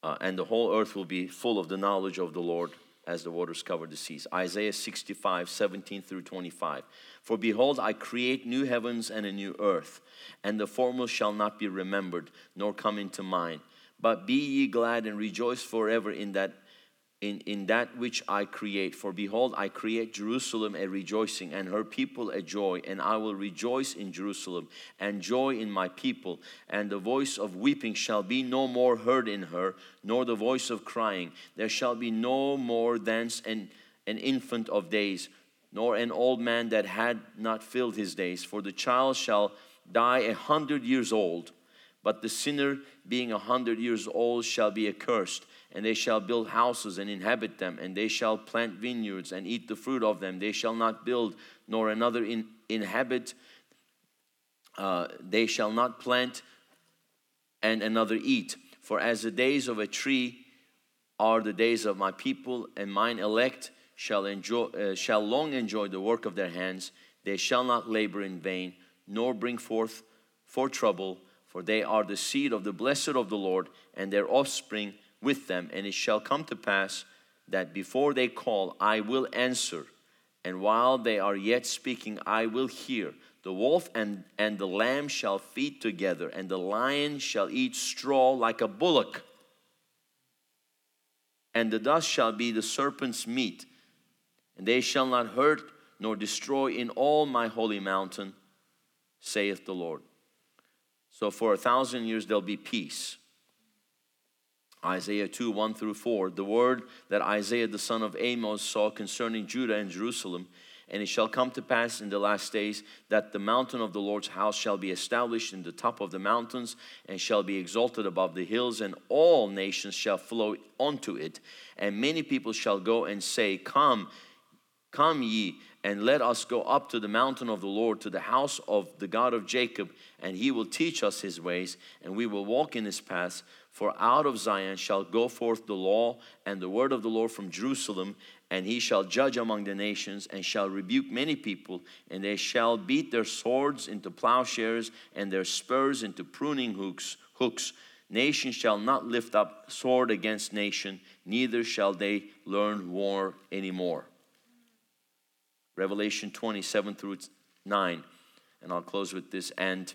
uh, and the whole earth will be full of the knowledge of the Lord as the waters cover the seas. Isaiah 65, 17 through 25. For behold, I create new heavens and a new earth, and the former shall not be remembered, nor come into mind. But be ye glad and rejoice forever in that in, in that which I create. For behold, I create Jerusalem a rejoicing, and her people a joy, and I will rejoice in Jerusalem, and joy in my people. And the voice of weeping shall be no more heard in her, nor the voice of crying. There shall be no more thence an, an infant of days, nor an old man that had not filled his days. For the child shall die a hundred years old, but the sinner being a hundred years old shall be accursed and they shall build houses and inhabit them, and they shall plant vineyards and eat the fruit of them. They shall not build, nor another in, inhabit. Uh, they shall not plant and another eat. For as the days of a tree are the days of my people, and mine elect shall enjoy, uh, shall long enjoy the work of their hands. They shall not labor in vain, nor bring forth for trouble, for they are the seed of the blessed of the Lord, and their offspring with them, and it shall come to pass that before they call, I will answer, and while they are yet speaking, I will hear. The wolf and, and the lamb shall feed together, and the lion shall eat straw like a bullock. And the dust shall be the serpent's meat, and they shall not hurt nor destroy in all my holy mountain, saith the Lord. So for a thousand years there'll be peace. Isaiah 2 1 through 4, the word that Isaiah the son of Amos saw concerning Judah and Jerusalem. And it shall come to pass in the last days that the mountain of the Lord's house shall be established in the top of the mountains and shall be exalted above the hills, and all nations shall flow unto it. And many people shall go and say, Come, come ye, and let us go up to the mountain of the Lord, to the house of the God of Jacob, and he will teach us his ways, and we will walk in his paths. For out of Zion shall go forth the law and the word of the Lord from Jerusalem, and he shall judge among the nations, and shall rebuke many people, and they shall beat their swords into plowshares, and their spurs into pruning hooks. hooks. Nation shall not lift up sword against nation, neither shall they learn war anymore. Revelation 27 through 9. And I'll close with this. And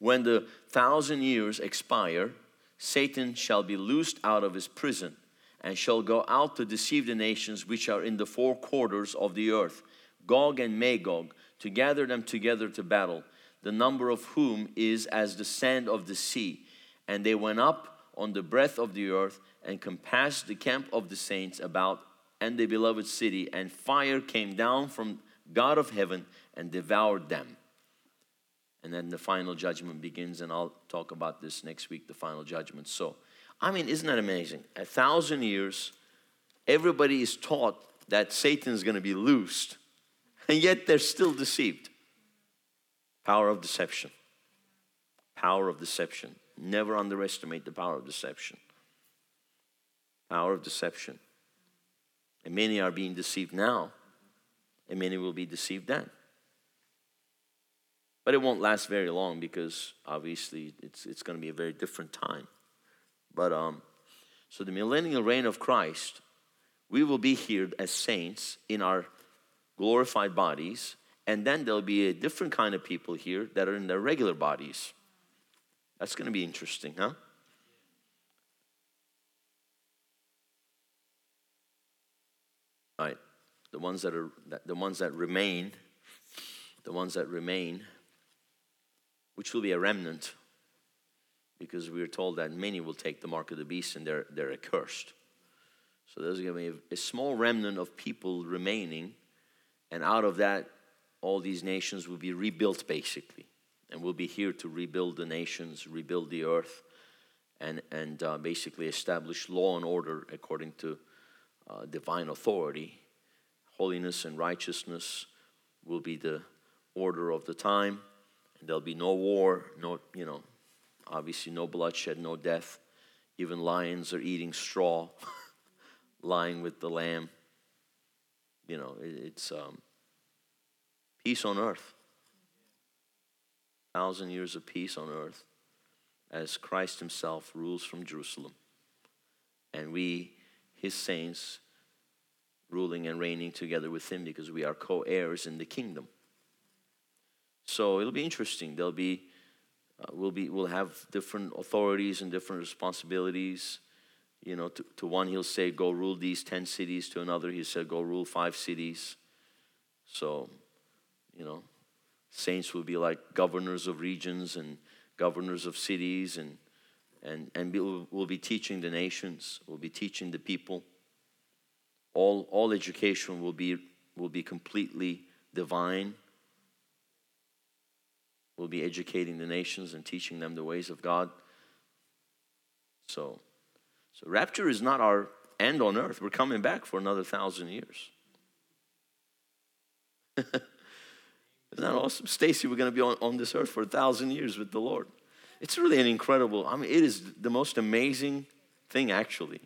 when the thousand years expire, Satan shall be loosed out of his prison and shall go out to deceive the nations which are in the four quarters of the earth, Gog and Magog, to gather them together to battle, the number of whom is as the sand of the sea. And they went up on the breadth of the earth and compassed the camp of the saints about and the beloved city, and fire came down from God of heaven and devoured them and then the final judgment begins and i'll talk about this next week the final judgment. So i mean isn't that amazing? A thousand years everybody is taught that satan's going to be loosed and yet they're still deceived. Power of deception. Power of deception. Never underestimate the power of deception. Power of deception. And many are being deceived now and many will be deceived then but it won't last very long because obviously it's, it's going to be a very different time. But um, so the millennial reign of Christ, we will be here as saints in our glorified bodies, and then there'll be a different kind of people here that are in their regular bodies. That's going to be interesting, huh? All right, the ones that are the ones that remain, the ones that remain which will be a remnant, because we are told that many will take the mark of the beast and they're, they're accursed. So there's going to be a, small remnant of people remaining, and out of that, all these nations will be rebuilt basically. And we'll be here to rebuild the nations, rebuild the earth, and, and uh, basically establish law and order according to uh, divine authority. Holiness and righteousness will be the order of the time. There'll be no war, no, you know, obviously no bloodshed, no death. Even lions are eating straw, lying with the lamb. You know, it's um, peace on earth. Thousand years of peace on earth as Christ Himself rules from Jerusalem. And we, His saints, ruling and reigning together with Him because we are co heirs in the kingdom. So it'll be interesting. There'll be, uh, we'll be, we'll have different authorities and different responsibilities. You know, to, to one he'll say, "Go rule these ten cities." To another he said, "Go rule five cities." So, you know, saints will be like governors of regions and governors of cities, and and and we'll, we'll be teaching the nations. We'll be teaching the people. All all education will be will be completely divine We'll be educating the nations and teaching them the ways of God. So, so rapture is not our end on earth. We're coming back for another thousand years. Isn't that awesome? Stacy, we're going to be on, on this earth for a thousand years with the Lord. It's really an incredible, I mean, it is the most amazing thing, actually.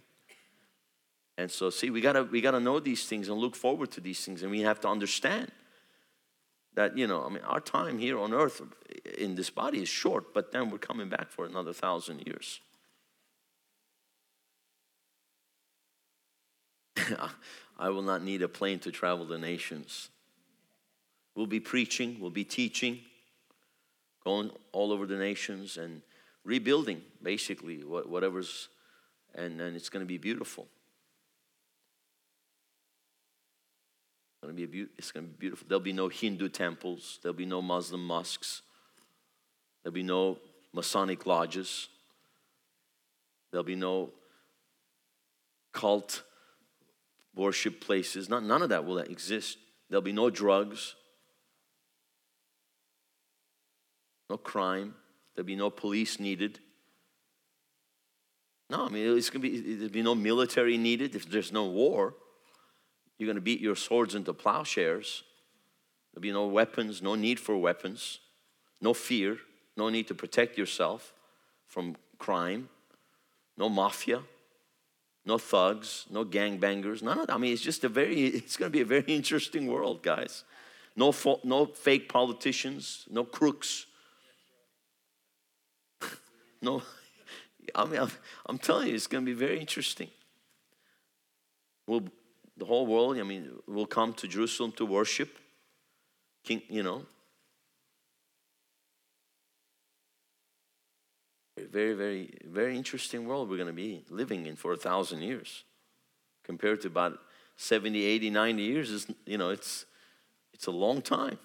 And so, see, we gotta we gotta know these things and look forward to these things, and we have to understand that you know i mean our time here on earth in this body is short but then we're coming back for another thousand years. I will not need a plane to travel the nations. We'll be preaching we'll be teaching going all over the nations and rebuilding basically whatever's and, and it's going to be beautiful going to be be- it's going to be beautiful. There'll be no Hindu temples. There'll be no Muslim mosques. There'll be no Masonic lodges. There'll be no cult worship places. None, none of that will exist. There'll be no drugs, no crime. There'll be no police needed. No, I mean, it's going to be, there'll be no military needed if there's no war. You're going to beat your swords into plowshares. There'll be no weapons, no need for weapons, no fear, no need to protect yourself from crime, no mafia, no thugs, no gangbangers, none of that. I mean, it's just a very, it's going to be a very interesting world, guys. No, fo- no fake politicians, no crooks. no, I mean, I'm, I'm, telling you, it's going to be very interesting. We'll, the whole world, I mean, will come to Jerusalem to worship. King, you know, very, very, very interesting world we're going to be living in for a thousand years compared to about 70, 80, 90 years. Is, you know, it's, it's a long time.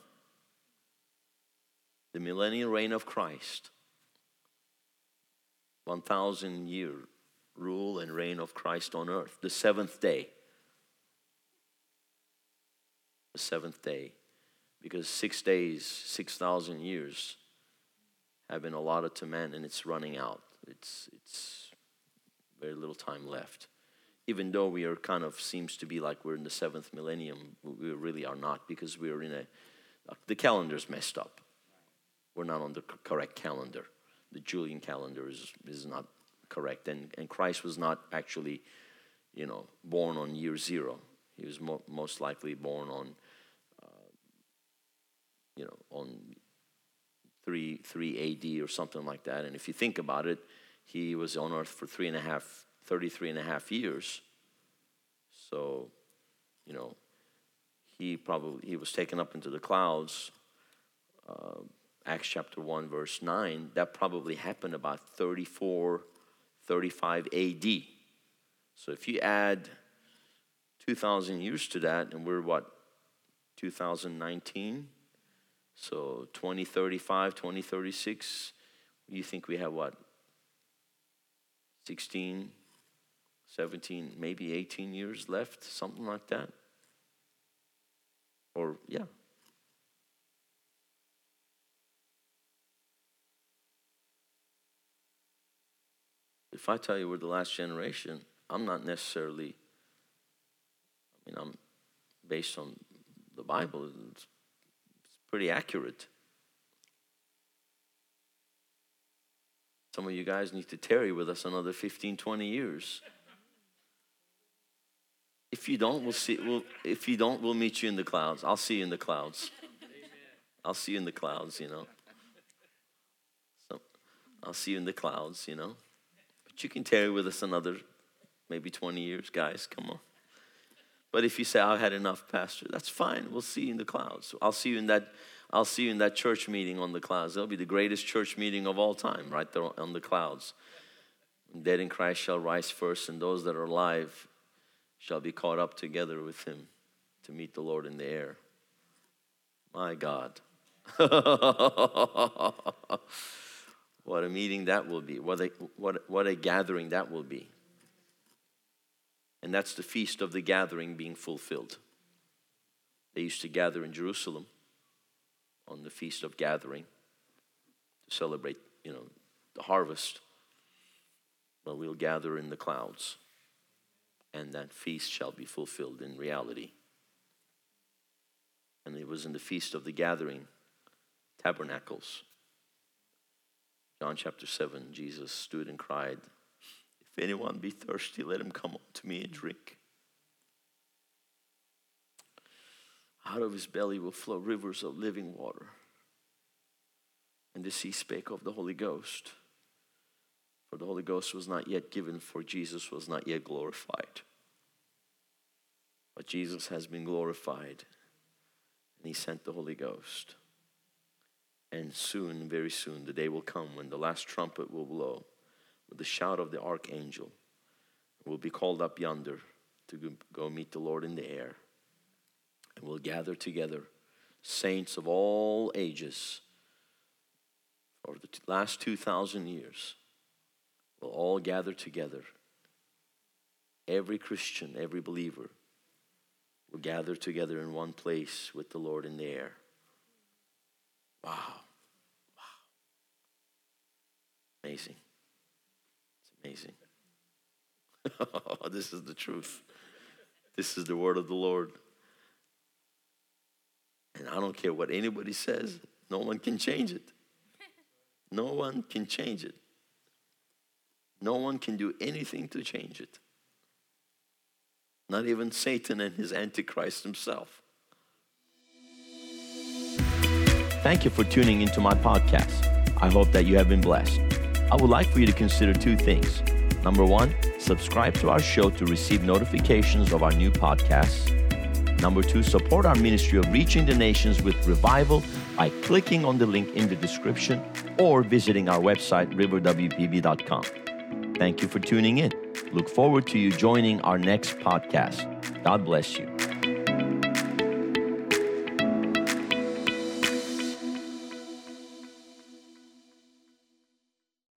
The millennial reign of Christ, 1,000 year rule and reign of Christ on earth, the seventh day. The seventh day. Because six days, 6,000 years have been allotted to man and it's running out. It's, it's very little time left. Even though we are kind of seems to be like we're in the seventh millennium, we really are not because we're in a, the calendar's messed up. We're not on the correct calendar. The Julian calendar is, is not correct. And, and Christ was not actually, you know, born on year zero. He was mo- most likely born on, uh, you know, on 3, 3 AD or something like that. And if you think about it, he was on earth for three and a half, 33 and a half years. So, you know, he probably, he was taken up into the clouds. Uh, Acts chapter 1, verse 9, that probably happened about 34, 35 AD. So if you add 2,000 years to that, and we're what, 2019? So 2035, 2036, you think we have what? 16, 17, maybe 18 years left, something like that? Or, yeah. If I tell you we're the last generation, I'm not necessarily, mean, I'm based on the Bible. It's pretty accurate. Some of you guys need to tarry with us another 15, 20 years. If you don't, we'll see. We'll, if you don't, we'll meet you in the clouds. I'll see you in the clouds. I'll see you in the clouds, you know. So I'll see you in the clouds, you know. But you can tarry with us another maybe 20 years, guys. Come on. But if you say, I've had enough, Pastor, that's fine. We'll see you in the clouds. I'll see you in that, I'll see you in that church meeting on the clouds. That'll be the greatest church meeting of all time, right there on the clouds. Dead in Christ shall rise first, and those that are alive shall be caught up together with him to meet the Lord in the air. My God. what a meeting that will be. What a, what, what a gathering that will be. And that's the feast of the gathering being fulfilled. They used to gather in Jerusalem on the feast of gathering to celebrate, you know, the harvest. But we'll gather in the clouds, and that feast shall be fulfilled in reality. And it was in the feast of the gathering, tabernacles. John chapter 7, Jesus stood and cried, if anyone be thirsty, let him come to me and drink. Out of his belly will flow rivers of living water. And this he spake of the Holy Ghost. For the Holy Ghost was not yet given, for Jesus was not yet glorified. But Jesus has been glorified, and he sent the Holy Ghost. And soon, very soon, the day will come when the last trumpet will blow with the shout of the archangel. We'll be called up yonder to go meet the Lord in the air. And we'll gather together saints of all ages for the last 2,000 years. We'll all gather together. Every Christian, every believer, We'll gather together in one place with the Lord in the air. Wow. Wow. Amazing. Amazing. this is the truth. This is the word of the Lord. And I don't care what anybody says, no one can change it. No one can change it. No one can do anything to change it. Not even Satan and his Antichrist himself. Thank you for tuning into my podcast. I hope that you have been blessed. I would like for you to consider two things. Number one, subscribe to our show to receive notifications of our new podcasts. Number two, support our ministry of reaching the nations with revival by clicking on the link in the description or visiting our website, riverwpb.com. Thank you for tuning in. Look forward to you joining our next podcast. God bless you.